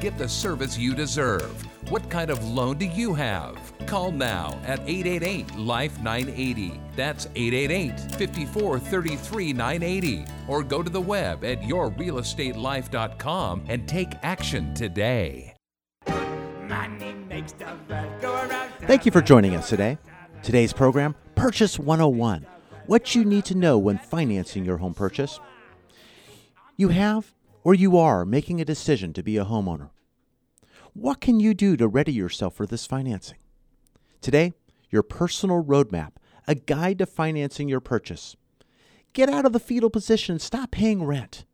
get the service you deserve. What kind of loan do you have? Call now at 888 Life 980. That's 888 54 33 980. Or go to the web at yourrealestatelife.com and take action today. Thank you for joining us today. Today's program Purchase 101 What you need to know when financing your home purchase. You have or you are making a decision to be a homeowner. What can you do to ready yourself for this financing? Today, your personal roadmap, a guide to financing your purchase. Get out of the fetal position stop paying rent.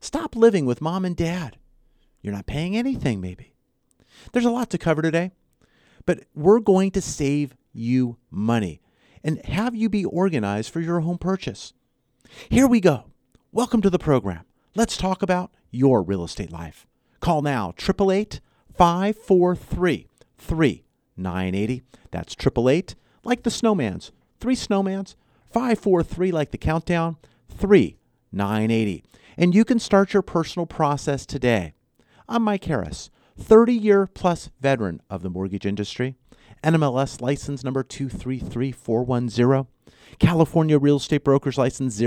Stop living with mom and dad. You're not paying anything, maybe. There's a lot to cover today, but we're going to save you money and have you be organized for your home purchase. Here we go. Welcome to the program. Let's talk about your real estate life. Call now 888 543 3980. That's 888 like the snowman's, three snowmans, 543 like the countdown, 3980. And you can start your personal process today. I'm Mike Harris. 30 year plus veteran of the mortgage industry, NMLS license number 233410, California Real Estate Brokers license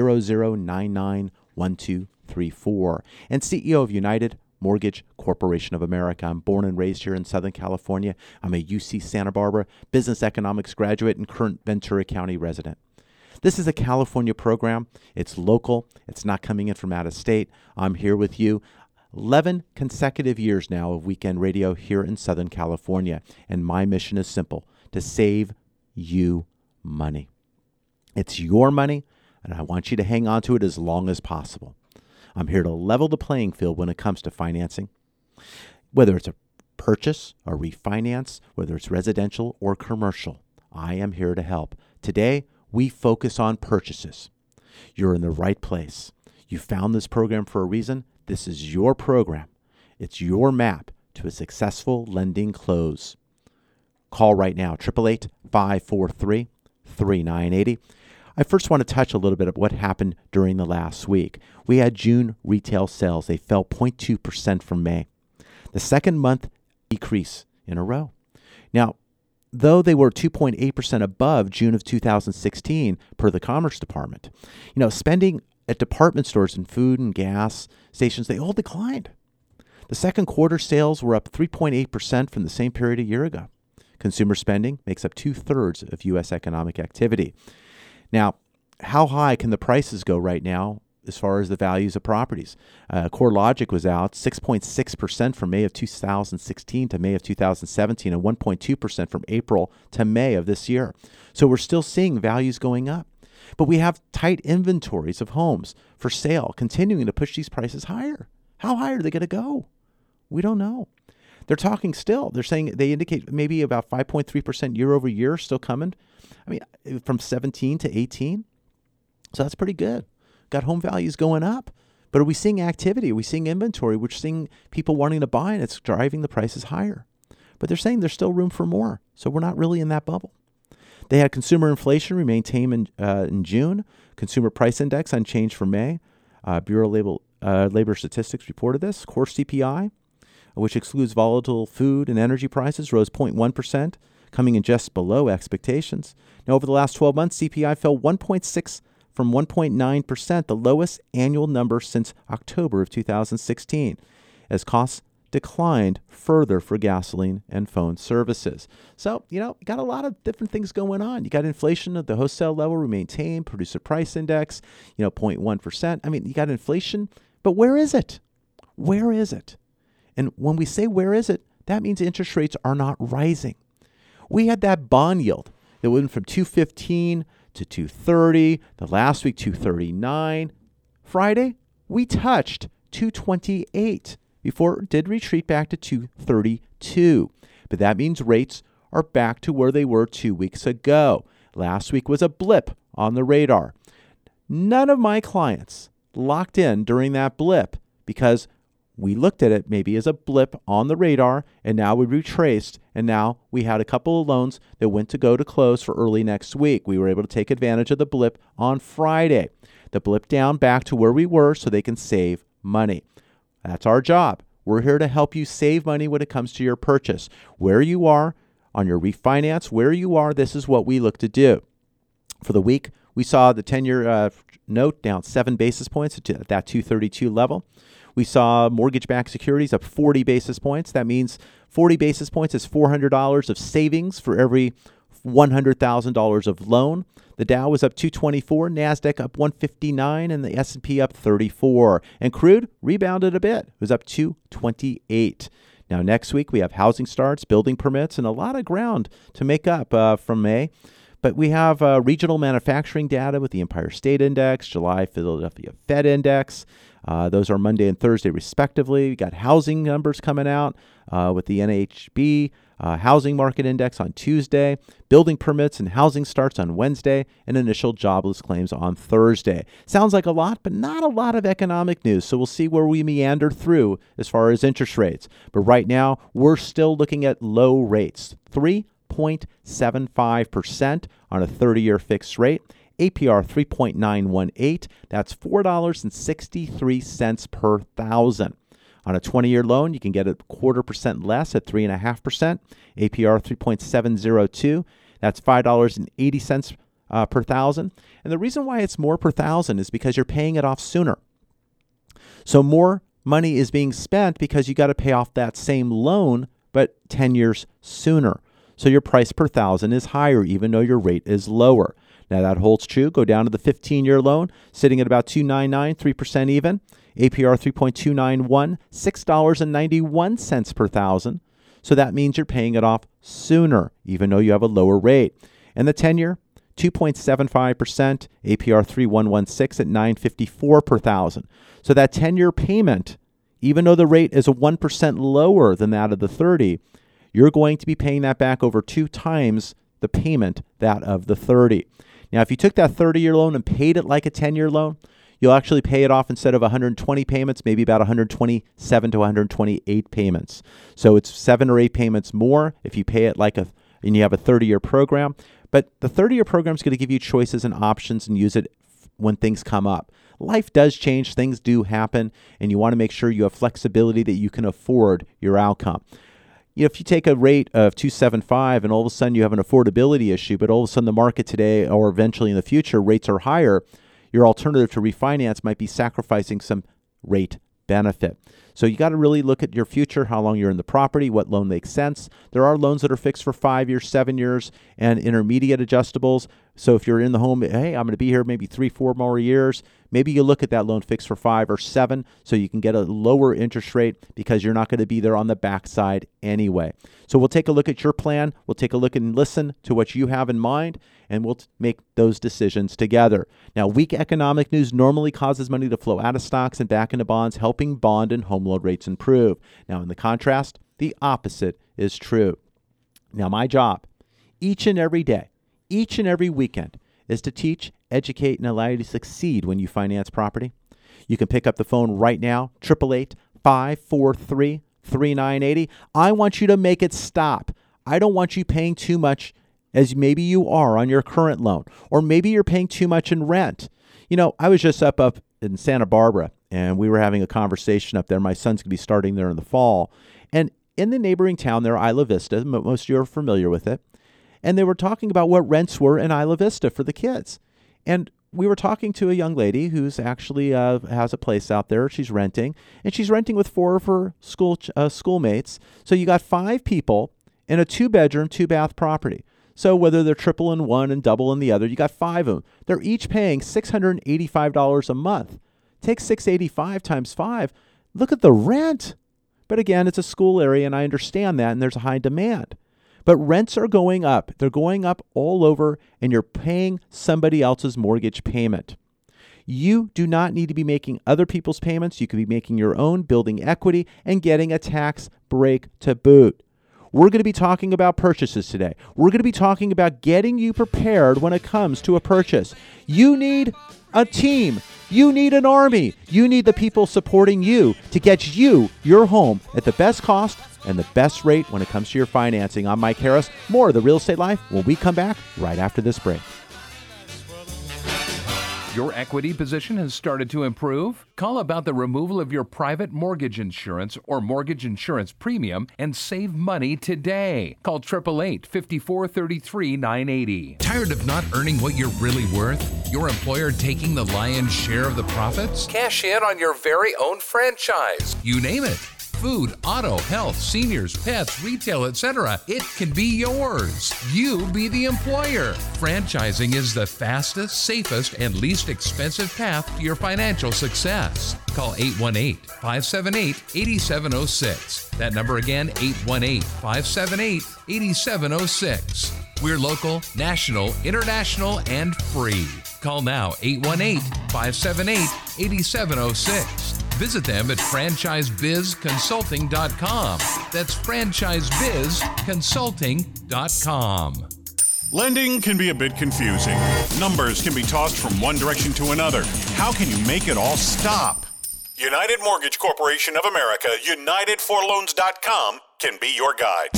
00991234, and CEO of United Mortgage Corporation of America. I'm born and raised here in Southern California. I'm a UC Santa Barbara business economics graduate and current Ventura County resident. This is a California program. It's local. It's not coming in from out of state. I'm here with you. 11 consecutive years now of weekend radio here in Southern California. And my mission is simple to save you money. It's your money, and I want you to hang on to it as long as possible. I'm here to level the playing field when it comes to financing, whether it's a purchase, a refinance, whether it's residential or commercial. I am here to help. Today, we focus on purchases. You're in the right place. You found this program for a reason. This is your program. It's your map to a successful lending close. Call right now, 888 543 3980. I first want to touch a little bit of what happened during the last week. We had June retail sales, they fell 0.2% from May. The second month decrease in a row. Now, though they were 2.8% above June of 2016 per the Commerce Department, you know, spending at department stores and food and gas stations, they all declined. The second quarter sales were up 3.8% from the same period a year ago. Consumer spending makes up two thirds of U.S. economic activity. Now, how high can the prices go right now as far as the values of properties? Uh, CoreLogic was out 6.6% from May of 2016 to May of 2017, and 1.2% from April to May of this year. So we're still seeing values going up. But we have tight inventories of homes for sale, continuing to push these prices higher. How high are they going to go? We don't know. They're talking still. They're saying they indicate maybe about 5.3% year over year still coming. I mean, from 17 to 18. So that's pretty good. Got home values going up. But are we seeing activity? Are we seeing inventory? We're seeing people wanting to buy, and it's driving the prices higher. But they're saying there's still room for more. So we're not really in that bubble. They had consumer inflation remain tame in, uh, in June. Consumer price index unchanged for May. Uh, Bureau Label, uh, Labor Statistics reported this. Core CPI, which excludes volatile food and energy prices, rose 0.1%, coming in just below expectations. Now, over the last 12 months, CPI fell 1.6 from 1.9%, the lowest annual number since October of 2016, as costs declined further for gasoline and phone services. So, you know, got a lot of different things going on. You got inflation at the wholesale level remain tame, producer price index, you know, 0.1%. I mean, you got inflation, but where is it? Where is it? And when we say where is it, that means interest rates are not rising. We had that bond yield that went from 215 to 230, the last week 239. Friday, we touched 228 before it did retreat back to 232. But that means rates are back to where they were two weeks ago. Last week was a blip on the radar. None of my clients locked in during that blip because we looked at it maybe as a blip on the radar and now we retraced and now we had a couple of loans that went to go to close for early next week. We were able to take advantage of the blip on friday. The blip down back to where we were so they can save money. That's our job. We're here to help you save money when it comes to your purchase. Where you are on your refinance where you are this is what we look to do. For the week we saw the 10 year uh, note down seven basis points at that 232 level we saw mortgage backed securities up 40 basis points. That means 40 basis points is $400 of savings for every $100,000 of loan. The Dow was up 224, Nasdaq up 159 and the S&P up 34. And crude rebounded a bit. It was up 228. Now next week we have housing starts, building permits and a lot of ground to make up uh, from May. But we have uh, regional manufacturing data with the Empire State Index, July Philadelphia Fed Index. Uh, those are Monday and Thursday, respectively. We got housing numbers coming out uh, with the NHB uh, housing market index on Tuesday, building permits and housing starts on Wednesday, and initial jobless claims on Thursday. Sounds like a lot, but not a lot of economic news. So we'll see where we meander through as far as interest rates. But right now, we're still looking at low rates 3.75% on a 30 year fixed rate APR 3.918. That's $4.63 per thousand. On a 20 year loan, you can get a quarter percent less at 3.5%, APR 3.702. That's $5.80 uh, per thousand. And the reason why it's more per thousand is because you're paying it off sooner. So more money is being spent because you got to pay off that same loan, but 10 years sooner. So your price per thousand is higher, even though your rate is lower. Now that holds true. Go down to the 15 year loan, sitting at about 299, 3% even. APR 3.291, $6.91 per thousand. So that means you're paying it off sooner, even though you have a lower rate. And the 10 year, 2.75%, APR 3116 at 954 per thousand. So that 10 year payment, even though the rate is a 1% lower than that of the 30, you're going to be paying that back over two times the payment that of the 30. Now, if you took that 30 year loan and paid it like a 10 year loan, you'll actually pay it off instead of 120 payments, maybe about 127 to 128 payments. So it's seven or eight payments more if you pay it like a and you have a 30 year program. But the 30 year program is going to give you choices and options and use it when things come up. Life does change, things do happen, and you want to make sure you have flexibility that you can afford your outcome you know, if you take a rate of 275 and all of a sudden you have an affordability issue, but all of a sudden the market today or eventually in the future rates are higher, your alternative to refinance might be sacrificing some rate benefit. So you got to really look at your future, how long you're in the property, what loan makes sense. There are loans that are fixed for five years, seven years, and intermediate adjustables. So if you're in the home, hey, I'm going to be here maybe three, four more years. Maybe you look at that loan fixed for five or seven so you can get a lower interest rate because you're not going to be there on the backside anyway. So we'll take a look at your plan. We'll take a look and listen to what you have in mind, and we'll make those decisions together. Now, weak economic news normally causes money to flow out of stocks and back into bonds, helping bond and home loan rates improve. Now, in the contrast, the opposite is true. Now, my job each and every day, each and every weekend, is to teach, educate, and allow you to succeed when you finance property. You can pick up the phone right now, 888 543 3980. I want you to make it stop. I don't want you paying too much as maybe you are on your current loan, or maybe you're paying too much in rent. You know, I was just up up in Santa Barbara and we were having a conversation up there. My son's going to be starting there in the fall. And in the neighboring town there, Isla Vista, most of you are familiar with it, and they were talking about what rents were in Isla Vista for the kids. And we were talking to a young lady who's actually uh, has a place out there. She's renting, and she's renting with four of her school uh, schoolmates. So you got five people in a two bedroom, two bath property. So whether they're triple in one and double in the other, you got five of them. They're each paying six hundred and eighty-five dollars a month. Take six eighty-five times five. Look at the rent. But again, it's a school area, and I understand that, and there's a high demand. But rents are going up. They're going up all over, and you're paying somebody else's mortgage payment. You do not need to be making other people's payments. You could be making your own, building equity, and getting a tax break to boot. We're going to be talking about purchases today. We're going to be talking about getting you prepared when it comes to a purchase. You need a team. You need an army. You need the people supporting you to get you your home at the best cost and the best rate when it comes to your financing. I'm Mike Harris. More of the real estate life when we come back right after this break. Your equity position has started to improve? Call about the removal of your private mortgage insurance or mortgage insurance premium and save money today. Call 888 5433 980. Tired of not earning what you're really worth? Your employer taking the lion's share of the profits? Cash in on your very own franchise. You name it food, auto, health, seniors, pets, retail, etc. It can be yours. You be the employer. Franchising is the fastest, safest, and least expensive path to your financial success. Call 818 578 8706. That number again, 818 578 8706. We're local, national, international, and free. Call now 818 578 8706. Visit them at franchisebizconsulting.com. That's franchisebizconsulting.com. Lending can be a bit confusing. Numbers can be tossed from one direction to another. How can you make it all stop? United Mortgage Corporation of America, UnitedForLoans.com can be your guide.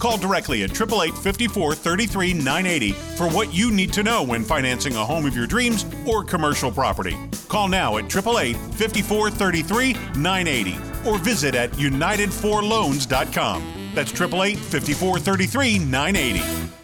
Call directly at 888 54 33 980 for what you need to know when financing a home of your dreams or commercial property. Call now at 888 54 33 980 or visit at UnitedForLoans.com. That's 888 54 33 980.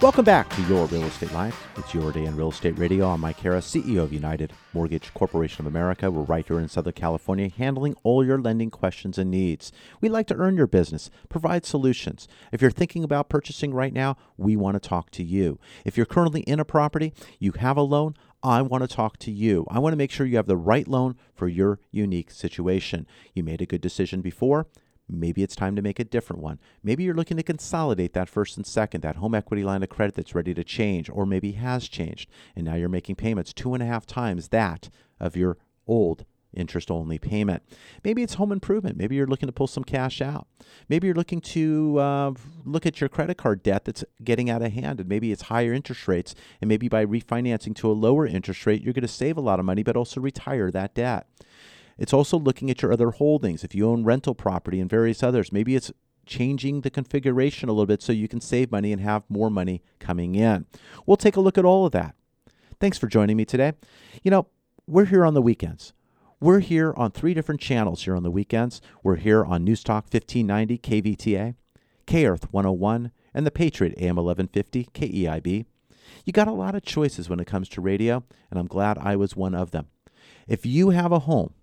Welcome back to Your Real Estate Life. It's your day in real estate radio. I'm Mike Harris, CEO of United Mortgage Corporation of America. We're right here in Southern California handling all your lending questions and needs. We like to earn your business, provide solutions. If you're thinking about purchasing right now, we want to talk to you. If you're currently in a property, you have a loan, I want to talk to you. I want to make sure you have the right loan for your unique situation. You made a good decision before Maybe it's time to make a different one. Maybe you're looking to consolidate that first and second, that home equity line of credit that's ready to change, or maybe has changed, and now you're making payments two and a half times that of your old interest only payment. Maybe it's home improvement. Maybe you're looking to pull some cash out. Maybe you're looking to uh, look at your credit card debt that's getting out of hand, and maybe it's higher interest rates. And maybe by refinancing to a lower interest rate, you're going to save a lot of money, but also retire that debt. It's also looking at your other holdings. If you own rental property and various others, maybe it's changing the configuration a little bit so you can save money and have more money coming in. We'll take a look at all of that. Thanks for joining me today. You know, we're here on the weekends. We're here on three different channels here on the weekends. We're here on News Talk 1590 KVTA, K Earth 101, and the Patriot AM 1150 KEIB. You got a lot of choices when it comes to radio, and I'm glad I was one of them. If you have a home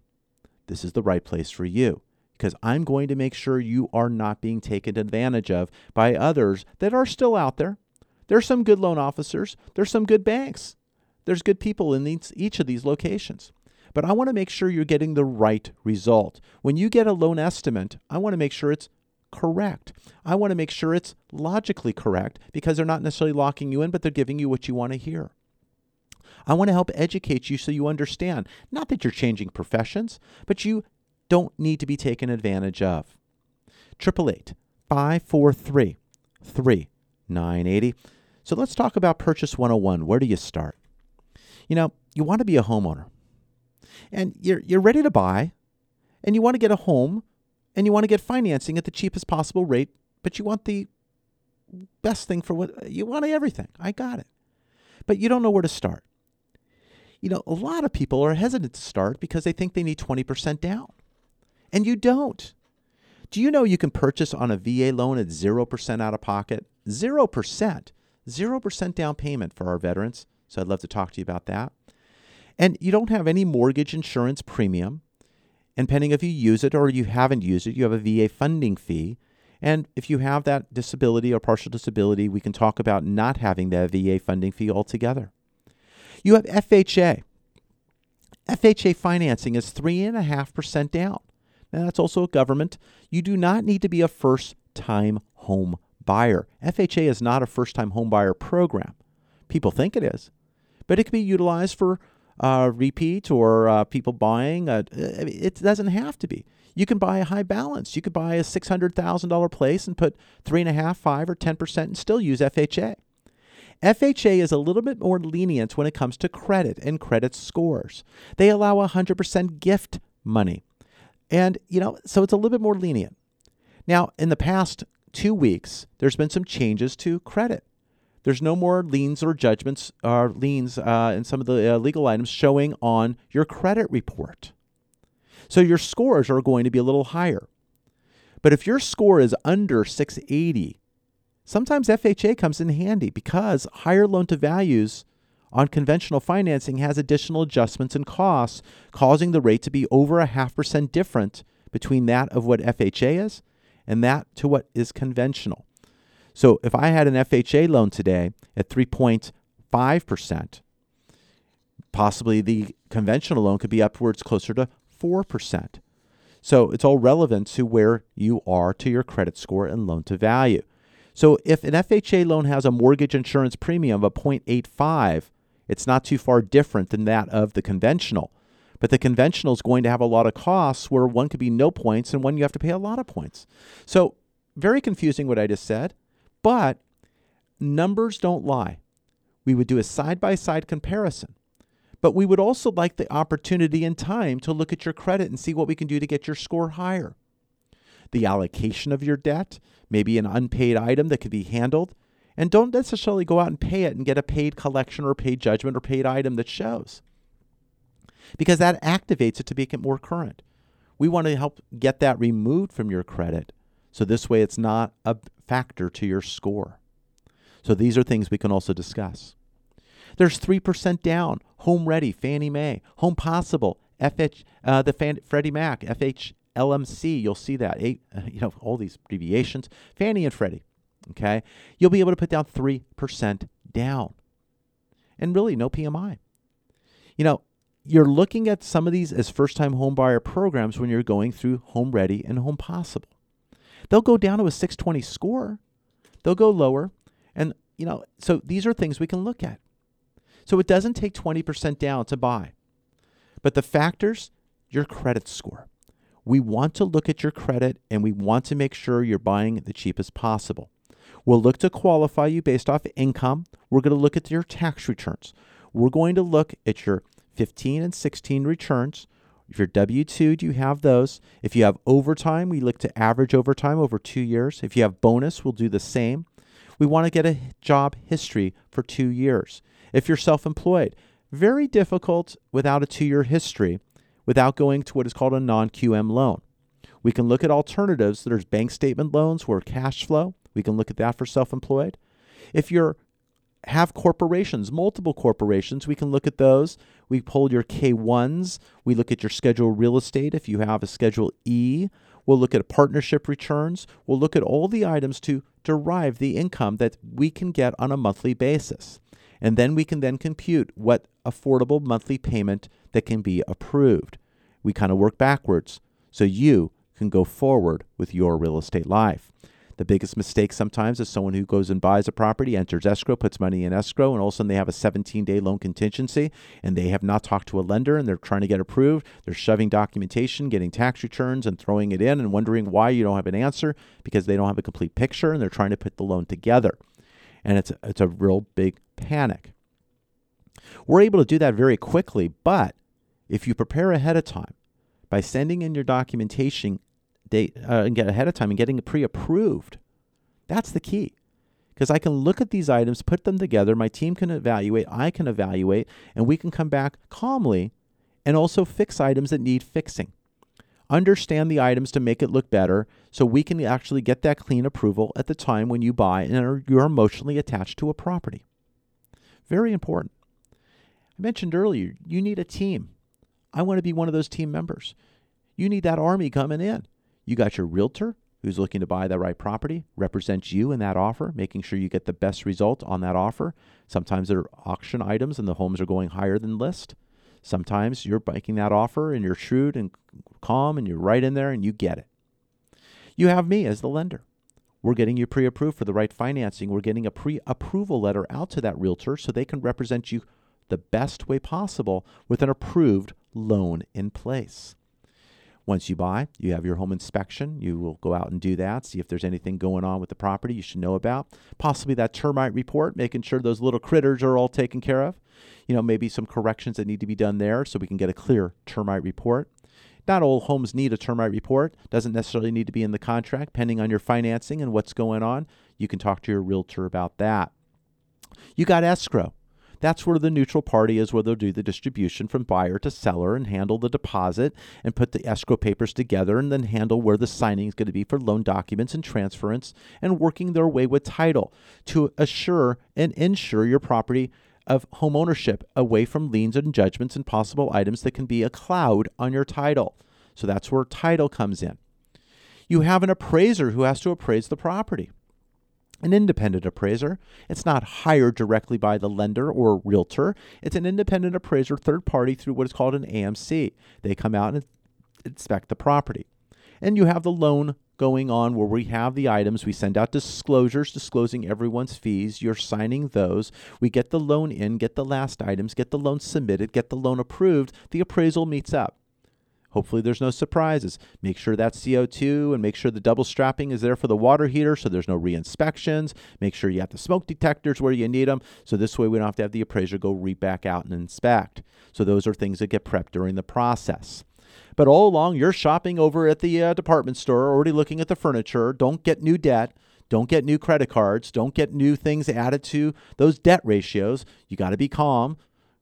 this is the right place for you because I'm going to make sure you are not being taken advantage of by others that are still out there. There's some good loan officers, there's some good banks, there's good people in these, each of these locations. But I want to make sure you're getting the right result. When you get a loan estimate, I want to make sure it's correct. I want to make sure it's logically correct because they're not necessarily locking you in, but they're giving you what you want to hear. I want to help educate you so you understand. Not that you're changing professions, but you don't need to be taken advantage of. 888 543 3980. So let's talk about Purchase 101. Where do you start? You know, you want to be a homeowner and you're, you're ready to buy and you want to get a home and you want to get financing at the cheapest possible rate, but you want the best thing for what you want everything. I got it. But you don't know where to start you know, a lot of people are hesitant to start because they think they need 20% down. And you don't. Do you know you can purchase on a VA loan at 0% out of pocket? 0%. 0% down payment for our veterans. So I'd love to talk to you about that. And you don't have any mortgage insurance premium. And pending if you use it or you haven't used it, you have a VA funding fee. And if you have that disability or partial disability, we can talk about not having that VA funding fee altogether. You have FHA. FHA financing is 3.5% down. Now, that's also a government. You do not need to be a first time home buyer. FHA is not a first time home buyer program. People think it is, but it can be utilized for uh, repeat or uh, people buying. A, it doesn't have to be. You can buy a high balance. You could buy a $600,000 place and put 3.5, 5, or 10% and still use FHA. FHA is a little bit more lenient when it comes to credit and credit scores. They allow 100% gift money. And, you know, so it's a little bit more lenient. Now, in the past two weeks, there's been some changes to credit. There's no more liens or judgments or liens uh, in some of the uh, legal items showing on your credit report. So your scores are going to be a little higher. But if your score is under 680, sometimes FHA comes in handy because higher loan to values on conventional financing has additional adjustments and costs, causing the rate to be over a half percent different between that of what FHA is and that to what is conventional. So if I had an FHA loan today at 3.5%, possibly the conventional loan could be upwards closer to 4%. So it's all relevant to where you are to your credit score and loan to value. So if an FHA loan has a mortgage insurance premium of 0.85, it's not too far different than that of the conventional. But the conventional is going to have a lot of costs where one could be no points and one you have to pay a lot of points. So very confusing what I just said, but numbers don't lie. We would do a side by side comparison. But we would also like the opportunity and time to look at your credit and see what we can do to get your score higher. The allocation of your debt, maybe an unpaid item that could be handled, and don't necessarily go out and pay it and get a paid collection or paid judgment or paid item that shows. Because that activates it to make it more current. We want to help get that removed from your credit so this way it's not a factor to your score. So these are things we can also discuss. There's 3% down, Home Ready, Fannie Mae, Home Possible, FH, uh, the Freddie Mac, FHLMC. You'll see that. Eight, uh, you know, all these abbreviations. Fannie and Freddie. Okay. You'll be able to put down 3% down. And really, no PMI. You know, you're looking at some of these as first time home buyer programs when you're going through Home Ready and Home Possible. They'll go down to a 620 score, they'll go lower. And, you know, so these are things we can look at. So it doesn't take 20% down to buy. But the factors, your credit score. We want to look at your credit and we want to make sure you're buying the cheapest possible. We'll look to qualify you based off income. We're going to look at your tax returns. We're going to look at your 15 and 16 returns. If you're W 2, do you have those? If you have overtime, we look to average overtime over two years. If you have bonus, we'll do the same. We want to get a job history for two years. If you're self employed, very difficult without a two year history, without going to what is called a non QM loan. We can look at alternatives. There's bank statement loans where cash flow. We can look at that for self employed. If you have corporations, multiple corporations, we can look at those. We pull your K1s. We look at your schedule real estate if you have a schedule E. We'll look at partnership returns. We'll look at all the items to derive the income that we can get on a monthly basis. And then we can then compute what affordable monthly payment that can be approved. We kind of work backwards so you can go forward with your real estate life. The biggest mistake sometimes is someone who goes and buys a property, enters escrow, puts money in escrow, and all of a sudden they have a 17 day loan contingency and they have not talked to a lender and they're trying to get approved. They're shoving documentation, getting tax returns, and throwing it in and wondering why you don't have an answer because they don't have a complete picture and they're trying to put the loan together. And it's, it's a real big panic. We're able to do that very quickly, but if you prepare ahead of time by sending in your documentation date uh, and get ahead of time and getting it pre-approved, that's the key. Because I can look at these items, put them together, my team can evaluate, I can evaluate, and we can come back calmly and also fix items that need fixing. Understand the items to make it look better so we can actually get that clean approval at the time when you buy and are, you're emotionally attached to a property. Very important. I mentioned earlier, you need a team. I want to be one of those team members. You need that army coming in. You got your realtor who's looking to buy the right property, represents you in that offer, making sure you get the best result on that offer. Sometimes there are auction items and the homes are going higher than list. Sometimes you're making that offer and you're shrewd and calm and you're right in there and you get it. You have me as the lender. We're getting you pre approved for the right financing. We're getting a pre approval letter out to that realtor so they can represent you the best way possible with an approved loan in place. Once you buy, you have your home inspection. You will go out and do that, see if there's anything going on with the property you should know about. Possibly that termite report, making sure those little critters are all taken care of. You know, maybe some corrections that need to be done there so we can get a clear termite report. Not all homes need a termite report. Doesn't necessarily need to be in the contract, depending on your financing and what's going on. You can talk to your realtor about that. You got escrow. That's where the neutral party is, where they'll do the distribution from buyer to seller and handle the deposit and put the escrow papers together and then handle where the signing is going to be for loan documents and transference and working their way with title to assure and insure your property of home ownership away from liens and judgments and possible items that can be a cloud on your title. So that's where title comes in. You have an appraiser who has to appraise the property an independent appraiser. It's not hired directly by the lender or realtor. It's an independent appraiser, third party, through what is called an AMC. They come out and inspect the property. And you have the loan going on where we have the items. We send out disclosures disclosing everyone's fees. You're signing those. We get the loan in, get the last items, get the loan submitted, get the loan approved. The appraisal meets up. Hopefully, there's no surprises. Make sure that CO2 and make sure the double strapping is there for the water heater so there's no re-inspections. Make sure you have the smoke detectors where you need them so this way we don't have to have the appraiser go re back out and inspect. So, those are things that get prepped during the process. But all along, you're shopping over at the uh, department store, already looking at the furniture. Don't get new debt. Don't get new credit cards. Don't get new things added to those debt ratios. You got to be calm.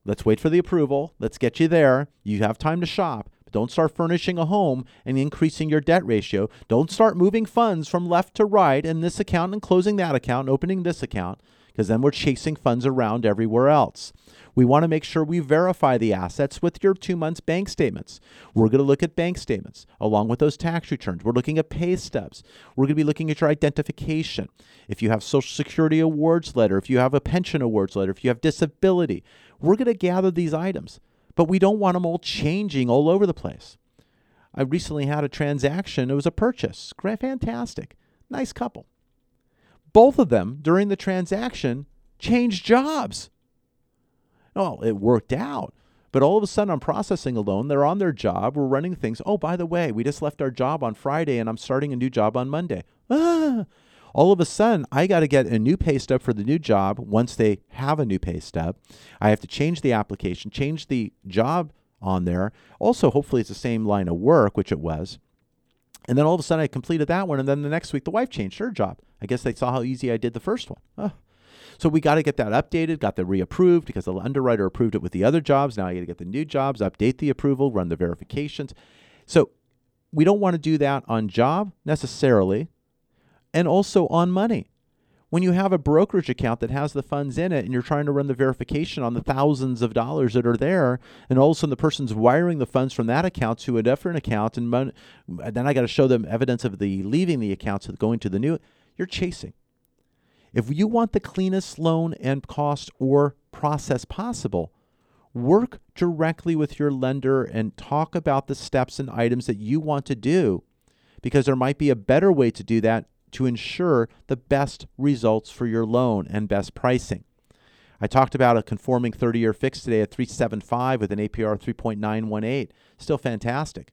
Let's wait for the approval. Let's get you there. You have time to shop. Don't start furnishing a home and increasing your debt ratio. Don't start moving funds from left to right in this account and closing that account and opening this account because then we're chasing funds around everywhere else. We want to make sure we verify the assets with your two months bank statements. We're going to look at bank statements along with those tax returns. We're looking at pay stubs. We're going to be looking at your identification. If you have Social Security awards letter, if you have a pension awards letter, if you have disability, we're going to gather these items but we don't want them all changing all over the place. I recently had a transaction. It was a purchase. Fantastic. Nice couple. Both of them during the transaction changed jobs. Oh, it worked out. But all of a sudden, I'm processing a loan. They're on their job. We're running things. Oh, by the way, we just left our job on Friday and I'm starting a new job on Monday. Ah, all of a sudden I got to get a new pay stub for the new job once they have a new pay stub. I have to change the application, change the job on there. Also, hopefully, it's the same line of work, which it was. And then all of a sudden I completed that one. And then the next week the wife changed her job. I guess they saw how easy I did the first one. Oh. So we got to get that updated, got the reapproved because the underwriter approved it with the other jobs. Now I got to get the new jobs, update the approval, run the verifications. So we don't want to do that on job necessarily and also on money. When you have a brokerage account that has the funds in it and you're trying to run the verification on the thousands of dollars that are there, and all of a sudden the person's wiring the funds from that account to a different account, and mon- then I got to show them evidence of the leaving the account to going to the new, you're chasing. If you want the cleanest loan and cost or process possible, work directly with your lender and talk about the steps and items that you want to do because there might be a better way to do that to ensure the best results for your loan and best pricing. I talked about a conforming 30 year fix today at 375 with an APR 3.918. Still fantastic.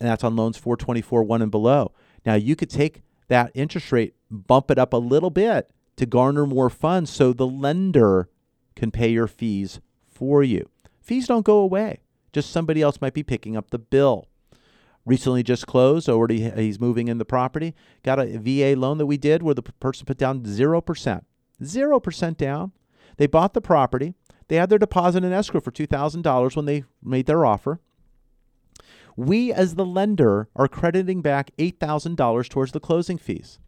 And that's on loans 424 1 and below. Now you could take that interest rate, bump it up a little bit to garner more funds so the lender can pay your fees for you. Fees don't go away, just somebody else might be picking up the bill recently just closed. Already, he's moving in the property. Got a VA loan that we did where the person put down zero percent, zero percent down. They bought the property. They had their deposit in escrow for two thousand dollars when they made their offer. We, as the lender, are crediting back eight thousand dollars towards the closing fees.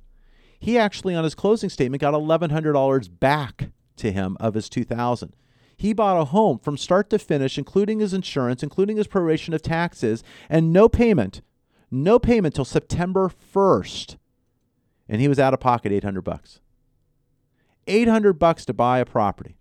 He actually, on his closing statement, got eleven hundred dollars back to him of his two thousand. He bought a home from start to finish, including his insurance, including his proration of taxes, and no payment, no payment till September 1st and he was out of pocket 800 bucks. 800 bucks to buy a property.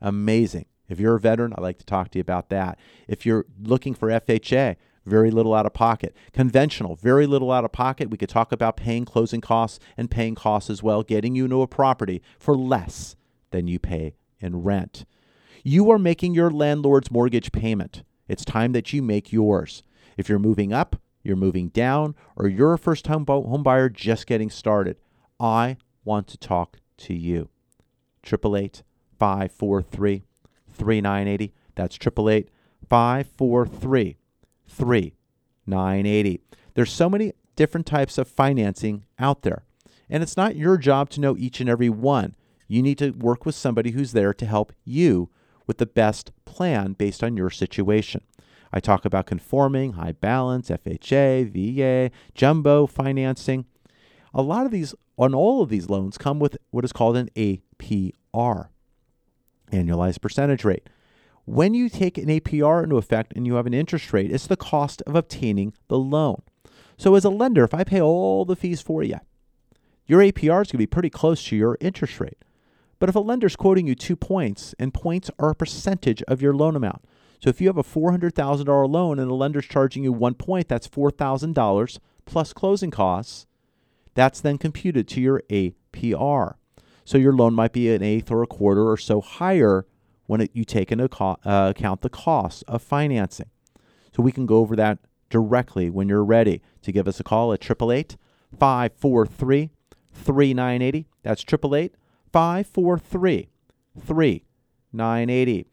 Amazing. If you're a veteran, I'd like to talk to you about that. If you're looking for FHA, very little out of pocket. Conventional, very little out of pocket. We could talk about paying closing costs and paying costs as well, getting you into a property for less than you pay in rent. You are making your landlord's mortgage payment. It's time that you make yours. If you're moving up, you're moving down, or you're a first time home buyer just getting started, I want to talk to you. 888 543 3980. That's 888 543 3980. There's so many different types of financing out there. And it's not your job to know each and every one. You need to work with somebody who's there to help you with the best plan based on your situation. I talk about conforming, high balance, FHA, VA, jumbo financing. A lot of these, on all of these loans, come with what is called an APR, annualized percentage rate. When you take an APR into effect and you have an interest rate, it's the cost of obtaining the loan. So, as a lender, if I pay all the fees for you, your APR is going to be pretty close to your interest rate. But if a lender's quoting you two points, and points are a percentage of your loan amount. So if you have a $400,000 loan and the lender's charging you one point, that's $4,000 plus closing costs. That's then computed to your APR. So your loan might be an eighth or a quarter or so higher when it, you take into co- uh, account the cost of financing. So we can go over that directly when you're ready to give us a call at 888 543 3980. That's 888 543 3980.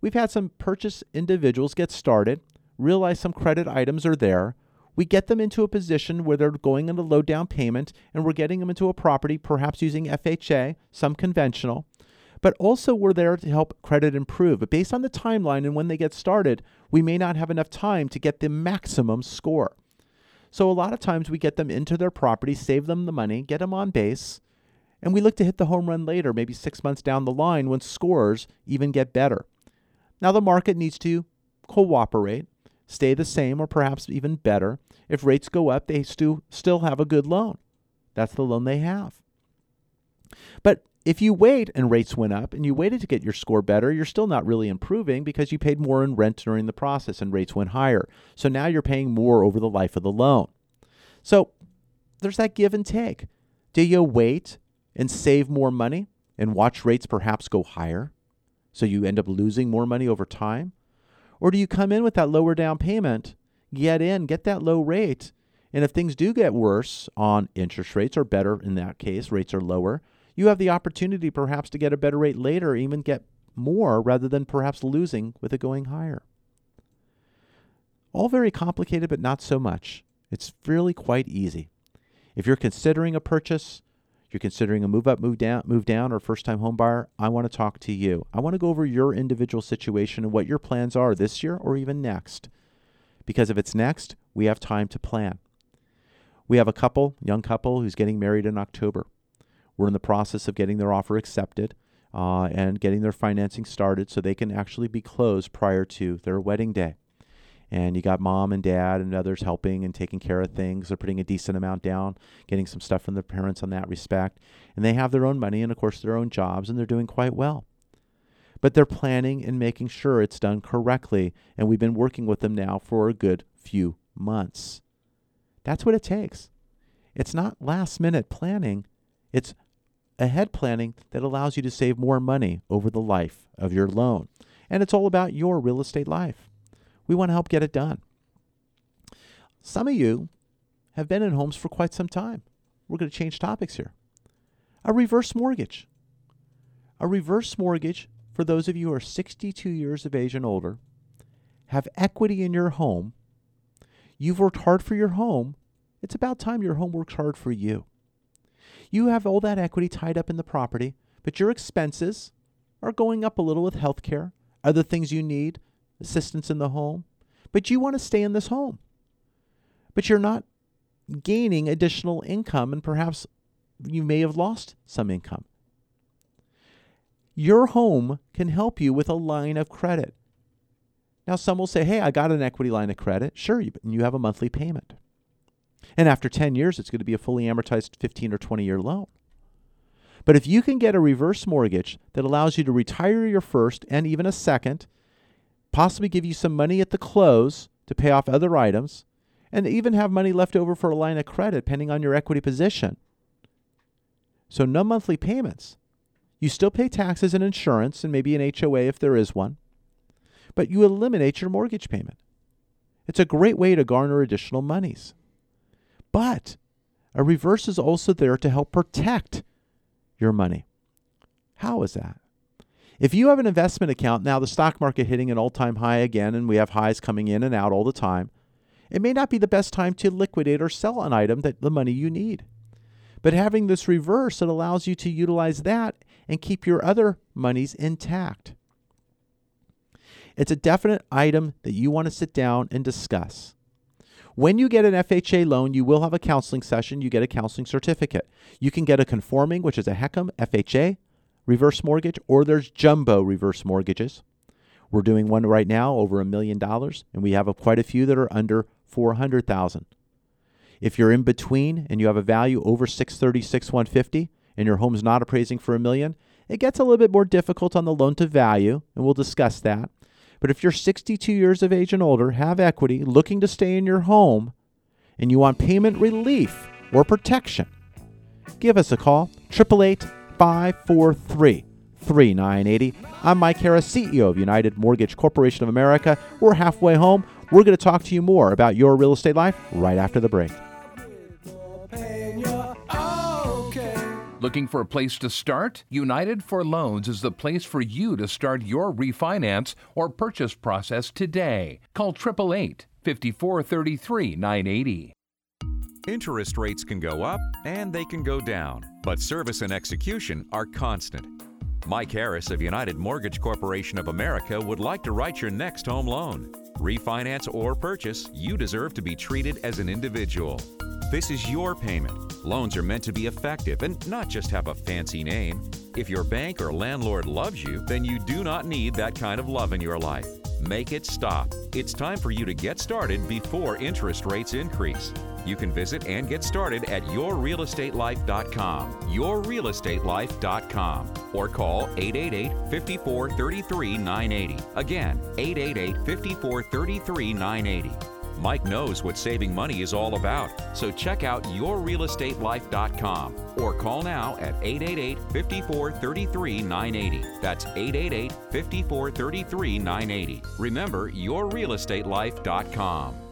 We've had some purchase individuals get started, realize some credit items are there. We get them into a position where they're going into low down payment and we're getting them into a property, perhaps using FHA, some conventional. But also, we're there to help credit improve. But based on the timeline and when they get started, we may not have enough time to get the maximum score. So, a lot of times we get them into their property, save them the money, get them on base, and we look to hit the home run later, maybe six months down the line when scores even get better. Now, the market needs to cooperate, stay the same, or perhaps even better. If rates go up, they still, still have a good loan. That's the loan they have. But if you wait and rates went up and you waited to get your score better, you're still not really improving because you paid more in rent during the process and rates went higher. So now you're paying more over the life of the loan. So there's that give and take. Do you wait and save more money and watch rates perhaps go higher so you end up losing more money over time? Or do you come in with that lower down payment, get in, get that low rate, and if things do get worse on interest rates or better in that case, rates are lower, you have the opportunity perhaps to get a better rate later, even get more rather than perhaps losing with it going higher. All very complicated, but not so much. It's really quite easy. If you're considering a purchase, you're considering a move up, move down, move down, or first time home buyer, I want to talk to you. I want to go over your individual situation and what your plans are this year or even next. Because if it's next, we have time to plan. We have a couple, young couple, who's getting married in October. We're in the process of getting their offer accepted uh, and getting their financing started so they can actually be closed prior to their wedding day and you got mom and dad and others helping and taking care of things. They're putting a decent amount down, getting some stuff from their parents on that respect. And they have their own money and, of course, their own jobs, and they're doing quite well. But they're planning and making sure it's done correctly. And we've been working with them now for a good few months. That's what it takes. It's not last minute planning, it's ahead planning that allows you to save more money over the life of your loan. And it's all about your real estate life. We want to help get it done. Some of you have been in homes for quite some time. We're going to change topics here. A reverse mortgage. A reverse mortgage, for those of you who are 62 years of age and older, have equity in your home. You've worked hard for your home. It's about time your home works hard for you. You have all that equity tied up in the property, but your expenses are going up a little with health care, other things you need, assistance in the home, but you want to stay in this home. But you're not gaining additional income, and perhaps you may have lost some income. Your home can help you with a line of credit. Now, some will say, hey, I got an equity line of credit. Sure, you, you have a monthly payment. And after 10 years, it's going to be a fully amortized 15 or 20 year loan. But if you can get a reverse mortgage that allows you to retire your first and even a second, possibly give you some money at the close to pay off other items, and even have money left over for a line of credit, depending on your equity position. So, no monthly payments. You still pay taxes and insurance and maybe an HOA if there is one, but you eliminate your mortgage payment. It's a great way to garner additional monies. But a reverse is also there to help protect your money. How is that? If you have an investment account, now the stock market hitting an all time high again, and we have highs coming in and out all the time, it may not be the best time to liquidate or sell an item that the money you need. But having this reverse, it allows you to utilize that and keep your other monies intact. It's a definite item that you want to sit down and discuss. When you get an FHA loan, you will have a counseling session. You get a counseling certificate. You can get a conforming, which is a HECM, FHA, reverse mortgage, or there's jumbo reverse mortgages. We're doing one right now over a million dollars, and we have a, quite a few that are under 400,000. If you're in between and you have a value over 636 150 and your home's not appraising for a million, it gets a little bit more difficult on the loan to value, and we'll discuss that. But if you're 62 years of age and older, have equity, looking to stay in your home, and you want payment relief or protection, give us a call 888 543 3980. I'm Mike Harris, CEO of United Mortgage Corporation of America. We're halfway home. We're going to talk to you more about your real estate life right after the break. Looking for a place to start? United for Loans is the place for you to start your refinance or purchase process today. Call 888 5433 980. Interest rates can go up and they can go down, but service and execution are constant. Mike Harris of United Mortgage Corporation of America would like to write your next home loan. Refinance or purchase, you deserve to be treated as an individual. This is your payment. Loans are meant to be effective and not just have a fancy name. If your bank or landlord loves you, then you do not need that kind of love in your life. Make it stop. It's time for you to get started before interest rates increase. You can visit and get started at yourrealestatelife.com, yourrealestatelife.com, or call 888 54 33 980. Again, 888 54 33 980. Mike knows what saving money is all about, so check out yourrealestatelife.com or call now at 888 54 33 980. That's 888 54 33 980. Remember, yourrealestatelife.com.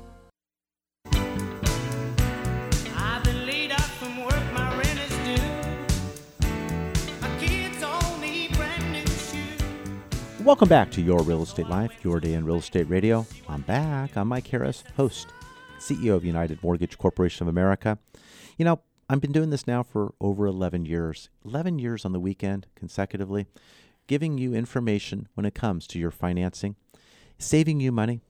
Welcome back to Your Real Estate Life, your day in real estate radio. I'm back. I'm Mike Harris, host, CEO of United Mortgage Corporation of America. You know, I've been doing this now for over 11 years, 11 years on the weekend consecutively, giving you information when it comes to your financing, saving you money.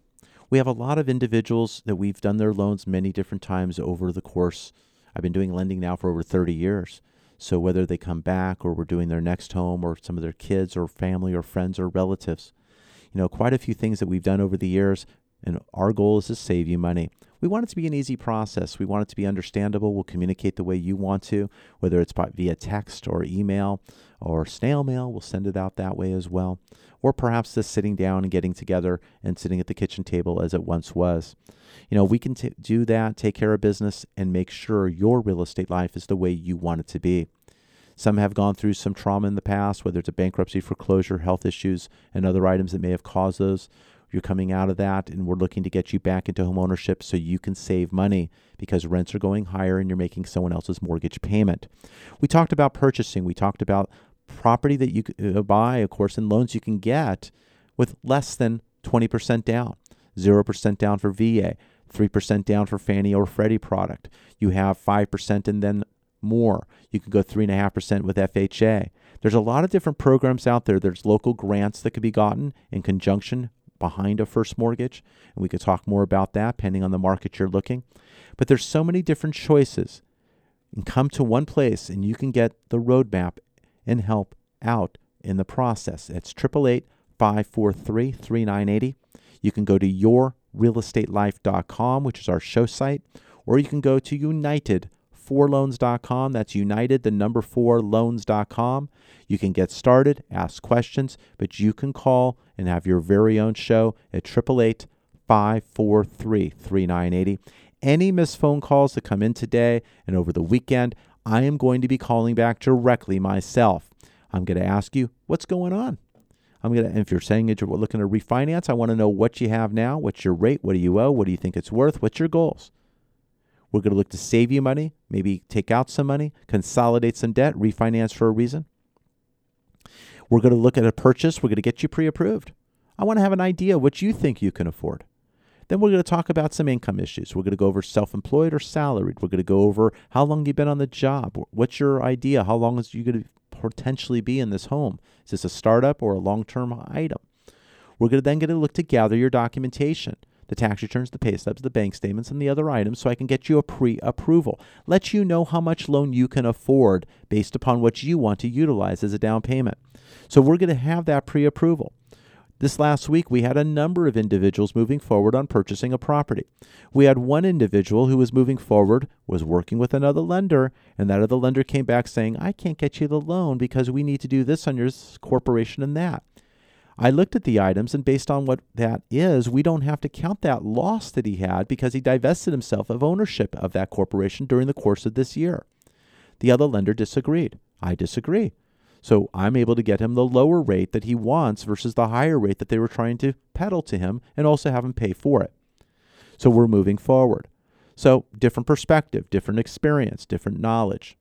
We have a lot of individuals that we've done their loans many different times over the course. I've been doing lending now for over 30 years. So whether they come back or we're doing their next home or some of their kids or family or friends or relatives, you know, quite a few things that we've done over the years. And our goal is to save you money. We want it to be an easy process. We want it to be understandable. We'll communicate the way you want to, whether it's via text or email or snail mail. We'll send it out that way as well. Or perhaps just sitting down and getting together and sitting at the kitchen table as it once was. You know, we can t- do that, take care of business, and make sure your real estate life is the way you want it to be. Some have gone through some trauma in the past, whether it's a bankruptcy, foreclosure, health issues, and other items that may have caused those. You're coming out of that, and we're looking to get you back into home ownership so you can save money because rents are going higher and you're making someone else's mortgage payment. We talked about purchasing. We talked about property that you uh, buy, of course, and loans you can get with less than 20% down, 0% down for VA, 3% down for Fannie or Freddie product. You have 5% and then more. You can go 3.5% with FHA. There's a lot of different programs out there. There's local grants that could be gotten in conjunction behind a first mortgage, and we could talk more about that depending on the market you're looking. But there's so many different choices. And come to one place and you can get the roadmap and help out in the process. It's 888 543 3980. You can go to yourrealestatelife.com, which is our show site, or you can go to united4loans.com. That's united, the number four loans.com. You can get started, ask questions, but you can call and have your very own show at 888 543 3980. Any missed phone calls that come in today and over the weekend, I am going to be calling back directly myself. I'm going to ask you what's going on. I'm gonna. If you're saying that you're looking to refinance, I want to know what you have now. What's your rate? What do you owe? What do you think it's worth? What's your goals? We're going to look to save you money, maybe take out some money, consolidate some debt, refinance for a reason. We're going to look at a purchase. We're going to get you pre-approved. I want to have an idea what you think you can afford. Then we're going to talk about some income issues. We're going to go over self-employed or salaried. We're going to go over how long you've been on the job. What's your idea? How long is you going to potentially be in this home? Is this a startup or a long term item? We're going to then to look to gather your documentation the tax returns, the pay stubs, the bank statements, and the other items so I can get you a pre approval. Let you know how much loan you can afford based upon what you want to utilize as a down payment. So we're going to have that pre approval. This last week, we had a number of individuals moving forward on purchasing a property. We had one individual who was moving forward, was working with another lender, and that other lender came back saying, I can't get you the loan because we need to do this on your corporation and that. I looked at the items, and based on what that is, we don't have to count that loss that he had because he divested himself of ownership of that corporation during the course of this year. The other lender disagreed. I disagree. So I'm able to get him the lower rate that he wants versus the higher rate that they were trying to peddle to him and also have him pay for it. So we're moving forward. So different perspective, different experience, different knowledge.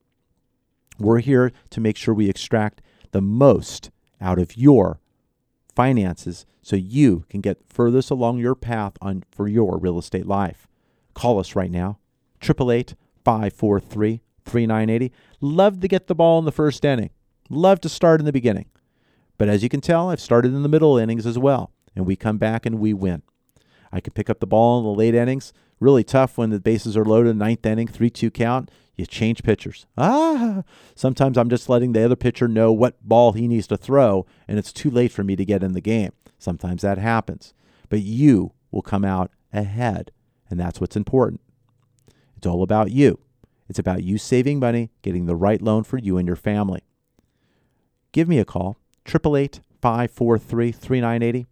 We're here to make sure we extract the most out of your finances so you can get furthest along your path on for your real estate life. Call us right now. 888 543 3980. Love to get the ball in the first inning. Love to start in the beginning. But as you can tell, I've started in the middle innings as well, and we come back and we win. I can pick up the ball in the late innings. Really tough when the bases are loaded, ninth inning, 3 2 count. You change pitchers. Ah, sometimes I'm just letting the other pitcher know what ball he needs to throw, and it's too late for me to get in the game. Sometimes that happens. But you will come out ahead, and that's what's important. It's all about you. It's about you saving money, getting the right loan for you and your family give me a call, 888 543 3980.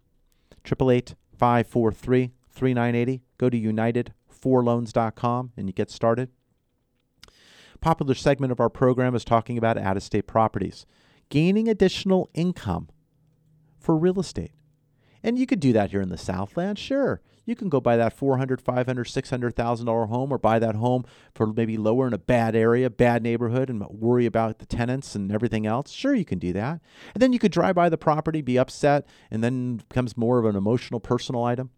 888 543 3980. Go to united4loans.com and you get started. Popular segment of our program is talking about out of state properties, gaining additional income for real estate. And you could do that here in the Southland, sure. You can go buy that 400, 500, 600,000 dollar home or buy that home for maybe lower in a bad area, bad neighborhood and worry about the tenants and everything else. Sure you can do that. And then you could drive by the property, be upset, and then becomes more of an emotional personal item.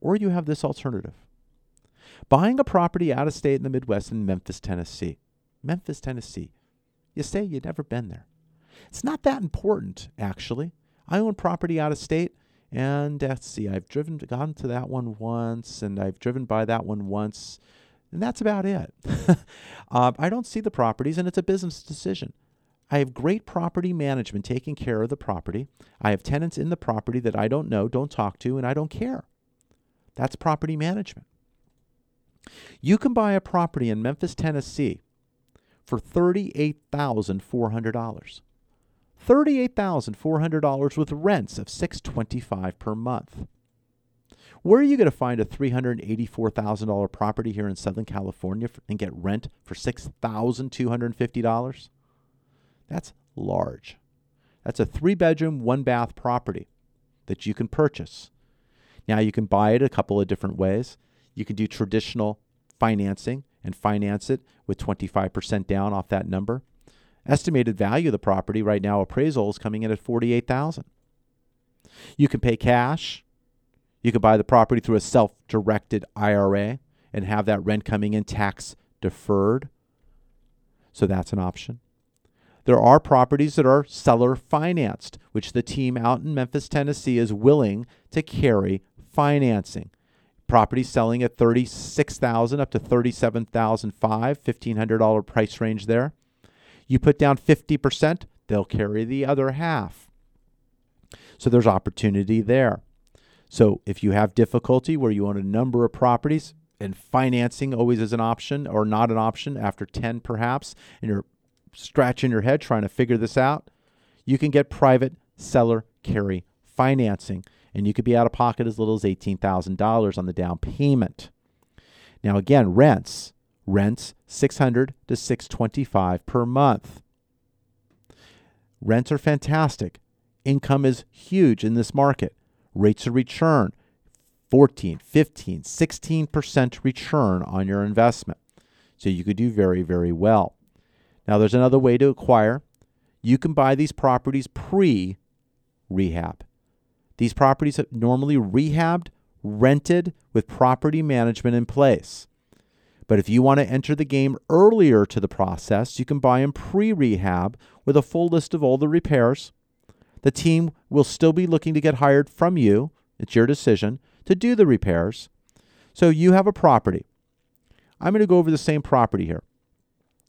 Or you have this alternative. Buying a property out of state in the Midwest in Memphis, Tennessee. Memphis, Tennessee. You say you've never been there. It's not that important, actually. I own property out of state. And let's see, I've driven gone to that one once, and I've driven by that one once, and that's about it. uh, I don't see the properties, and it's a business decision. I have great property management taking care of the property. I have tenants in the property that I don't know, don't talk to, and I don't care. That's property management. You can buy a property in Memphis, Tennessee for $38,400. $38,400 with rents of 625 per month. Where are you going to find a $384,000 property here in Southern California and get rent for $6,250? That's large. That's a three bedroom, one bath property that you can purchase. Now, you can buy it a couple of different ways. You can do traditional financing and finance it with 25% down off that number. Estimated value of the property right now, appraisal is coming in at 48000 You can pay cash. You can buy the property through a self directed IRA and have that rent coming in tax deferred. So that's an option. There are properties that are seller financed, which the team out in Memphis, Tennessee is willing to carry financing. Property selling at 36,000 up to 37,005, $1500 price range there. You put down 50%, they'll carry the other half. So there's opportunity there. So if you have difficulty where you own a number of properties, and financing always is an option or not an option after 10 perhaps, and you're scratching your head trying to figure this out, you can get private seller carry financing and you could be out of pocket as little as $18,000 on the down payment. Now again, rents, rents 600 to 625 per month. Rents are fantastic. Income is huge in this market. Rates of return 14, 15, 16% return on your investment. So you could do very, very well. Now, there's another way to acquire. You can buy these properties pre rehab. These properties are normally rehabbed, rented with property management in place. But if you want to enter the game earlier to the process, you can buy them pre rehab with a full list of all the repairs. The team will still be looking to get hired from you. It's your decision to do the repairs. So you have a property. I'm going to go over the same property here.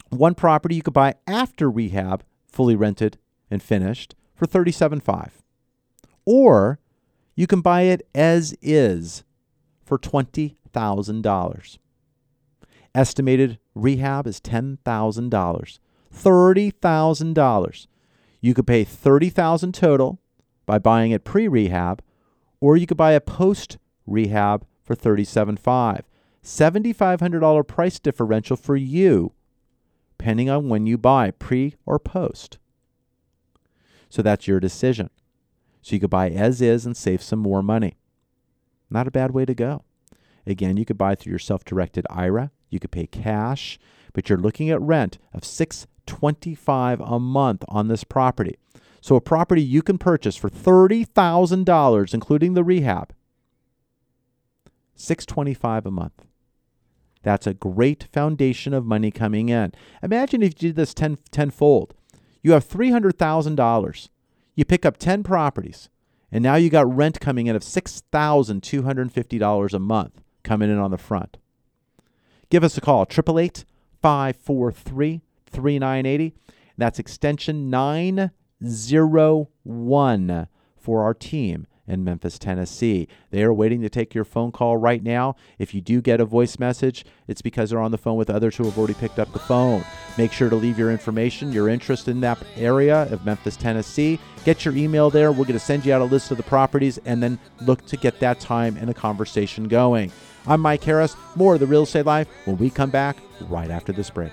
One property you could buy after rehab, fully rented and finished, for $37.5. Or you can buy it as is for $20,000. Estimated rehab is $10,000. $30,000. You could pay 30,000 total by buying it pre-rehab or you could buy a post rehab for 37.5. $7,500 price differential for you, depending on when you buy, pre or post. So that's your decision. So you could buy as is and save some more money. Not a bad way to go. Again, you could buy through your self-directed IRA. You could pay cash, but you're looking at rent of 625 a month on this property. So a property you can purchase for $30,000 including the rehab 625 a month. That's a great foundation of money coming in. Imagine if you did this 10 tenfold. You have $300,000. You pick up 10 properties, and now you got rent coming in of $6,250 a month coming in on the front. Give us a call, 888 543 3980. That's extension 901 for our team in Memphis, Tennessee. They are waiting to take your phone call right now. If you do get a voice message, it's because they're on the phone with others who have already picked up the phone. Make sure to leave your information, your interest in that area of Memphis, Tennessee. Get your email there. We're going to send you out a list of the properties and then look to get that time and a conversation going. I'm Mike Harris. More of the real estate life when we come back right after this break.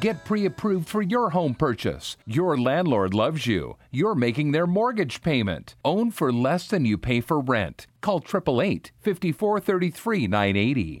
Get pre approved for your home purchase. Your landlord loves you. You're making their mortgage payment. Own for less than you pay for rent. Call 888 5433 980.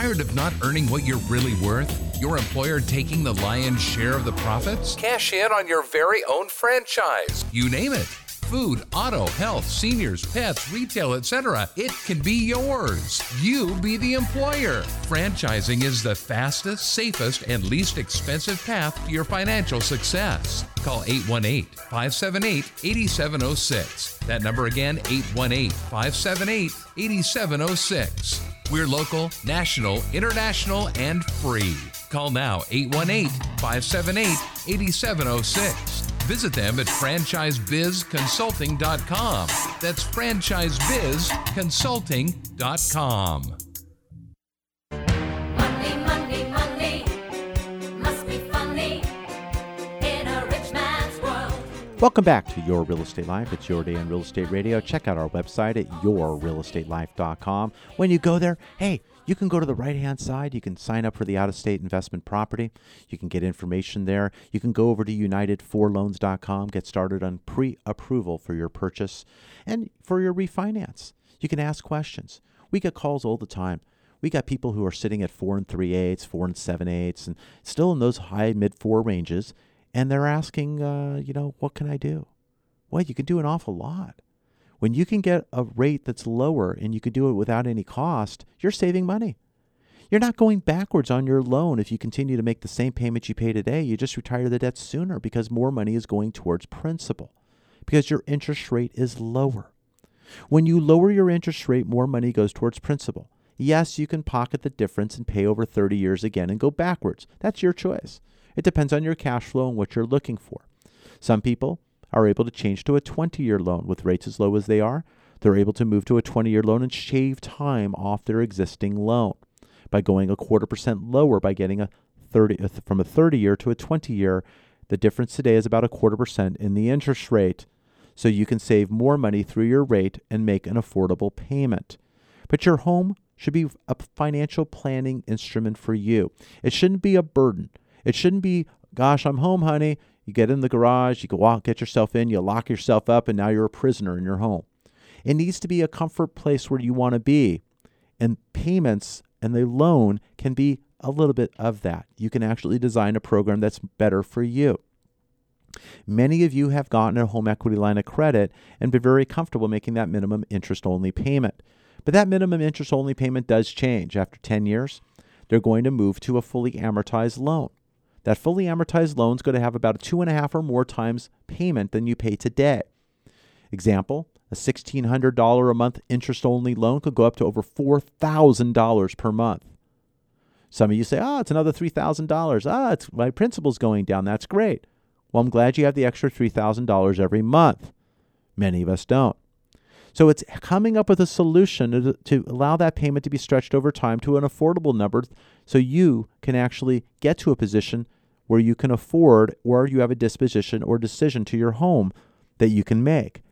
Tired of not earning what you're really worth? Your employer taking the lion's share of the profits? Cash in on your very own franchise. You name it. Food, auto, health, seniors, pets, retail, etc. It can be yours. You be the employer. Franchising is the fastest, safest, and least expensive path to your financial success. Call 818 578 8706. That number again, 818 578 8706. We're local, national, international, and free. Call now 818 578 8706. Visit them at franchisebizconsulting.com. That's franchisebizconsulting.com. Money, money, money must be funny in a rich man's world. Welcome back to Your Real Estate Life. It's your day in real estate radio. Check out our website at yourrealestatelife.com. When you go there, hey, you can go to the right hand side. You can sign up for the out of state investment property. You can get information there. You can go over to unitedforloans.com, get started on pre approval for your purchase and for your refinance. You can ask questions. We get calls all the time. We got people who are sitting at four and three eighths, four and seven eighths, and still in those high mid four ranges, and they're asking, uh, you know, what can I do? Well, you can do an awful lot. When you can get a rate that's lower and you can do it without any cost, you're saving money. You're not going backwards on your loan if you continue to make the same payments you pay today. You just retire the debt sooner because more money is going towards principal because your interest rate is lower. When you lower your interest rate, more money goes towards principal. Yes, you can pocket the difference and pay over 30 years again and go backwards. That's your choice. It depends on your cash flow and what you're looking for. Some people are able to change to a 20 year loan with rates as low as they are. They're able to move to a 20 year loan and shave time off their existing loan by going a quarter percent lower by getting a 30 from a 30 year to a 20 year. The difference today is about a quarter percent in the interest rate. So you can save more money through your rate and make an affordable payment. But your home should be a financial planning instrument for you. It shouldn't be a burden. It shouldn't be, gosh, I'm home, honey. You get in the garage, you go walk, get yourself in, you lock yourself up, and now you're a prisoner in your home. It needs to be a comfort place where you want to be. And payments and the loan can be a little bit of that. You can actually design a program that's better for you. Many of you have gotten a home equity line of credit and been very comfortable making that minimum interest only payment. But that minimum interest only payment does change. After 10 years, they're going to move to a fully amortized loan. That fully amortized loan is going to have about a two and a half or more times payment than you pay today. Example, a $1,600 a month interest only loan could go up to over $4,000 per month. Some of you say, oh, it's another $3,000. Ah, it's, my principal's going down. That's great. Well, I'm glad you have the extra $3,000 every month. Many of us don't. So it's coming up with a solution to, to, allow that payment to be stretched over time to an affordable number so you can actually get to a position where you can afford or you have a disposition or decision to your home that you can make.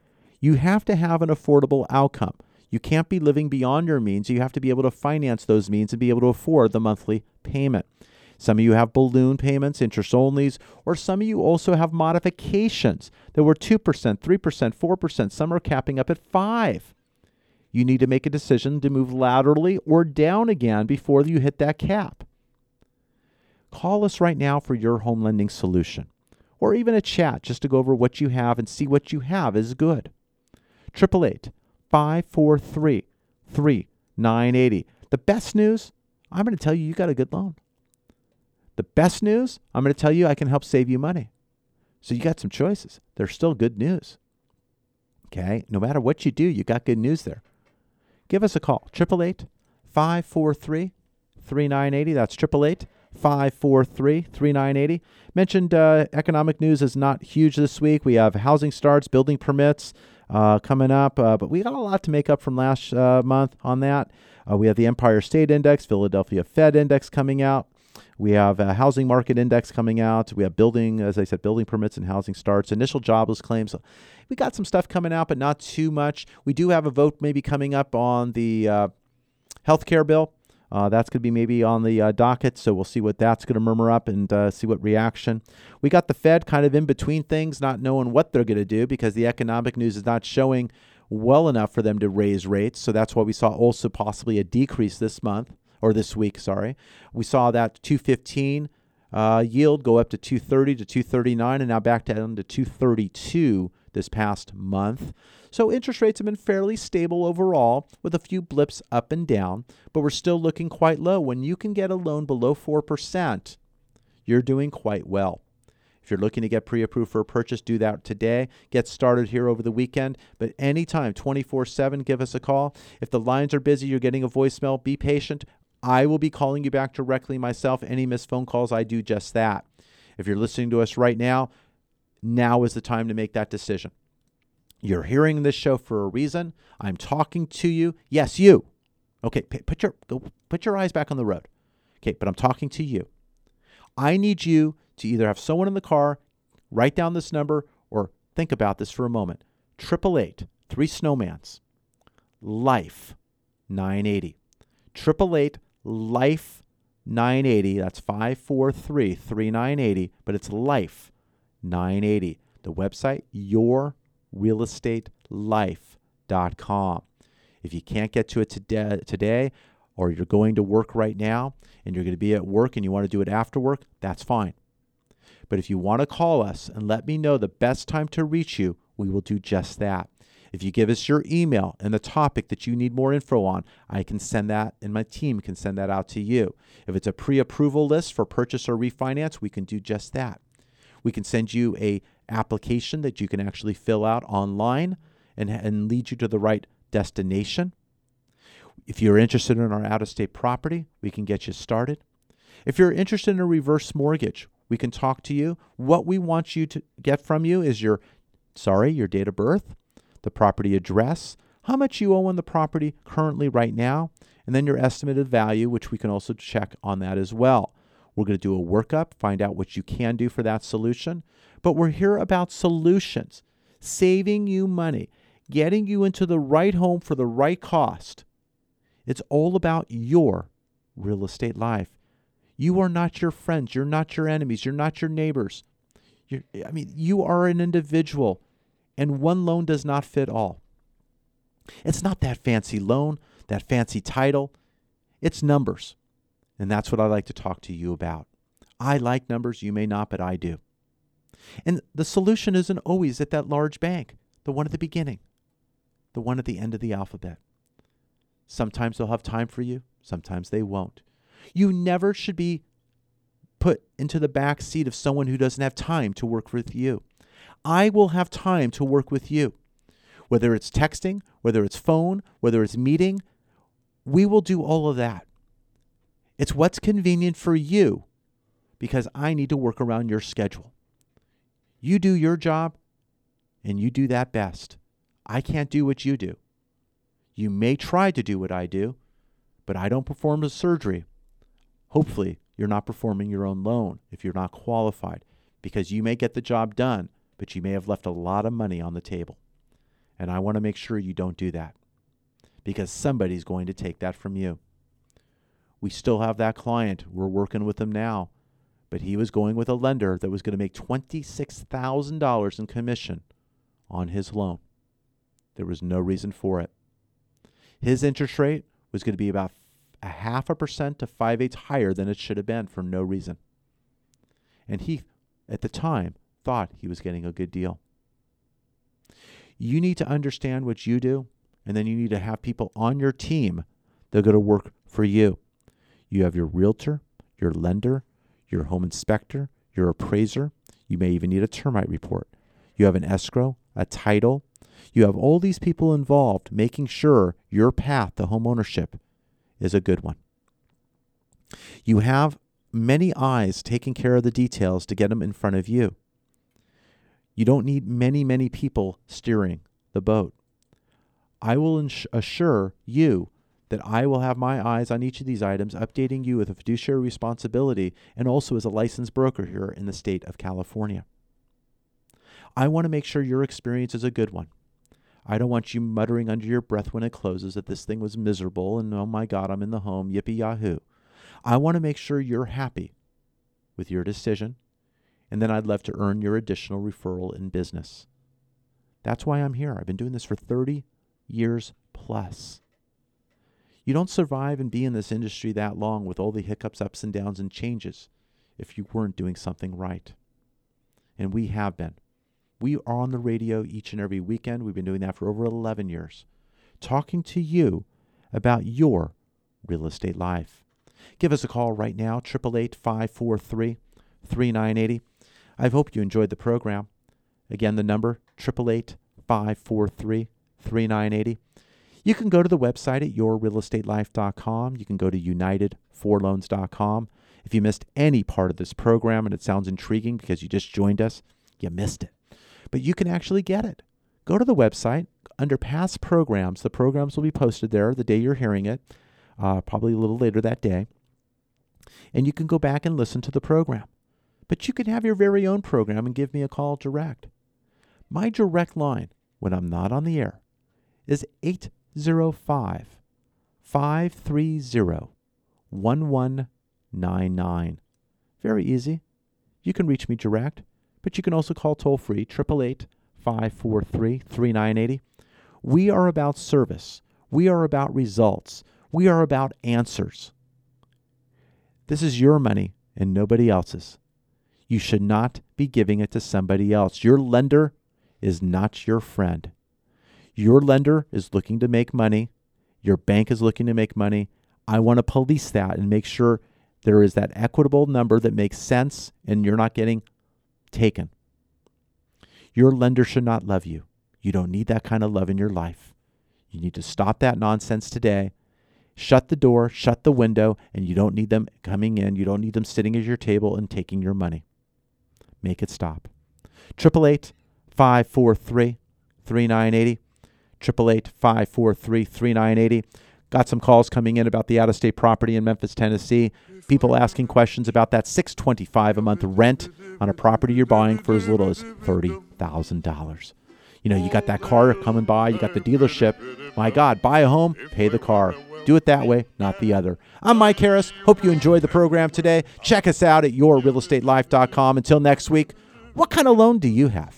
You have to have an affordable outcome. You can't be living beyond your means. You have to be able to finance those means and be able to afford the monthly payment. Some of you have balloon payments, interest onlys, or some of you also have modifications that were 2%, 3%, 4%. Some are capping up at 5 You need to make a decision to move laterally or down again before you hit that cap. Call us right now for your home lending solution, or even a chat just to go over what you have and see what you have is good. 888 543 3980. The best news I'm going to tell you, you got a good loan. The best news, I'm going to tell you I can help save you money. So you got some choices. There's still good news. Okay? No matter what you do, you got good news there. Give us a call. 888 543 3980. That's 888 543 3980. Mentioned uh, economic news is not huge this week. We have housing starts, building permits uh, coming up, uh, but we got a lot to make up from last uh, month on that. Uh, we have the Empire State Index, Philadelphia Fed Index coming out. We have a housing market index coming out. We have building, as I said, building permits and housing starts, initial jobless claims. We got some stuff coming out, but not too much. We do have a vote maybe coming up on the uh, health care bill. Uh, that's going to be maybe on the uh, docket, so we'll see what that's going to murmur up and uh, see what reaction. We got the Fed kind of in between things, not knowing what they're going to do because the economic news is not showing well enough for them to raise rates. So that's why we saw also possibly a decrease this month or this week, sorry. We saw that 215 uh, yield go up to 230 to 239 and now back down to 232 this past month. So interest rates have been fairly stable overall with a few blips up and down, but we're still looking quite low. When you can get a loan below 4%, you're doing quite well. If you're looking to get pre approved for a purchase, do that today. Get started here over the weekend. But anytime, 24 7, give us a call. If the lines are busy, you're getting a voicemail, be patient. I will be calling you back directly myself. Any missed phone calls, I do just that. If you're listening to us right now, now is the time to make that decision. You're hearing this show for a reason. I'm talking to you. Yes, you. Okay, put your go put your eyes back on the road. Okay, but I'm talking to you. I need you to either have someone in the car write down this number or think about this for a moment. Triple eight, three snowmans, life, 980. Triple eight Life 980. That's 543 3980, but it's Life 980. The website, yourrealestatelife.com. If you can't get to it today, today or you're going to work right now and you're going to be at work and you want to do it after work, that's fine. But if you want to call us and let me know the best time to reach you, we will do just that. If you give us your email and the topic that you need more info on, I can send that and my team can send that out to you. If it's a pre approval list for purchase or refinance, we can do just that. We can send you a application that you can actually fill out online and, and lead you to the right destination. If you're interested in our out of state property, we can get you started. If you're interested in a reverse mortgage, we can talk to you. What we want you to get from you is your, sorry, your date of birth, the property address, how much you owe on the property currently right now, and then your estimated value, which we can also check on that as well. We're going to do a workup, find out what you can do for that solution. But we're here about solutions, saving you money, getting you into the right home for the right cost. It's all about your real estate life. You are not your friends. You're not your enemies. You're not your neighbors. You're, I mean, you are an individual, and one loan does not fit all. It's not that fancy loan, that fancy title. It's numbers. And that's what I like to talk to you about. I like numbers. You may not, but I do. And the solution isn't always at that large bank, the one at the beginning, the one at the end of the alphabet. Sometimes they'll have time for you, sometimes they won't. You never should be put into the back seat of someone who doesn't have time to work with you. I will have time to work with you. Whether it's texting, whether it's phone, whether it's meeting, we will do all of that. It's what's convenient for you because I need to work around your schedule. You do your job and you do that best. I can't do what you do. You may try to do what I do, but I don't perform the surgery. Hopefully, you're not performing your own loan if you're not qualified because you may get the job done, but you may have left a lot of money on the table. And I want to make sure you don't do that because somebody's going to take that from you. We still have that client. We're working with him now, but he was going with a lender that was going to make $26,000 in commission on his loan. There was no reason for it. His interest rate was going to be about a half a percent to five eighths higher than it should have been for no reason. And he, at the time, thought he was getting a good deal. You need to understand what you do, and then you need to have people on your team that are going to work for you. You have your realtor, your lender, your home inspector, your appraiser. You may even need a termite report. You have an escrow, a title. You have all these people involved making sure your path to home ownership is a good one. You have many eyes taking care of the details to get them in front of you. You don't need many, many people steering the boat. I will ins- assure you that I will have my eyes on each of these items, updating you with a fiduciary responsibility and also as a licensed broker here in the state of California. I want to make sure your experience is a good one. I don't want you muttering under your breath when it closes that this thing was miserable and oh my God, I'm in the home, yippee yahoo. I want to make sure you're happy with your decision, and then I'd love to earn your additional referral in business. That's why I'm here. I've been doing this for 30 years plus. You don't survive and be in this industry that long with all the hiccups, ups and downs, and changes if you weren't doing something right. And we have been. We are on the radio each and every weekend. We've been doing that for over 11 years, talking to you about your real estate life. Give us a call right now, 888 543 3980. I hope you enjoyed the program. Again, the number, 888 543 3980. You can go to the website at yourrealestatelife.com. You can go to unitedforloans.com. If you missed any part of this program and it sounds intriguing because you just joined us, you missed it. But you can actually get it. Go to the website. Under past programs, the programs will be posted there the day you're hearing it, uh, probably a little later that day. And you can go back and listen to the program. But you can have your very own program and give me a call direct. My direct line when I'm not on the air is 805 530 1199. Very easy. You can reach me direct, but you can also call toll free 888 543 3980. We are about service. We are about results. We are about answers. This is your money and nobody else's. You should not be giving it to somebody else. Your lender is not your friend. Your lender is looking to make money. Your bank is looking to make money. I want to police that and make sure there is that equitable number that makes sense and you're not getting taken. Your lender should not love you. You don't need that kind of love in your life. You need to stop that nonsense today. Shut the door, shut the window, and you don't need them coming in. You don't need them sitting at your table and taking your money. Make it stop. 888 543 3980. 888 543 3980. Got some calls coming in about the out of state property in Memphis, Tennessee. People asking questions about that 625 a month rent on a property you're buying for as little as $30,000. You know, you got that car coming by, you got the dealership. My God, buy a home, pay the car. Do it that way, not the other. I'm Mike Harris. Hope you enjoyed the program today. Check us out at yourrealestatelife.com. Until next week, what kind of loan do you have?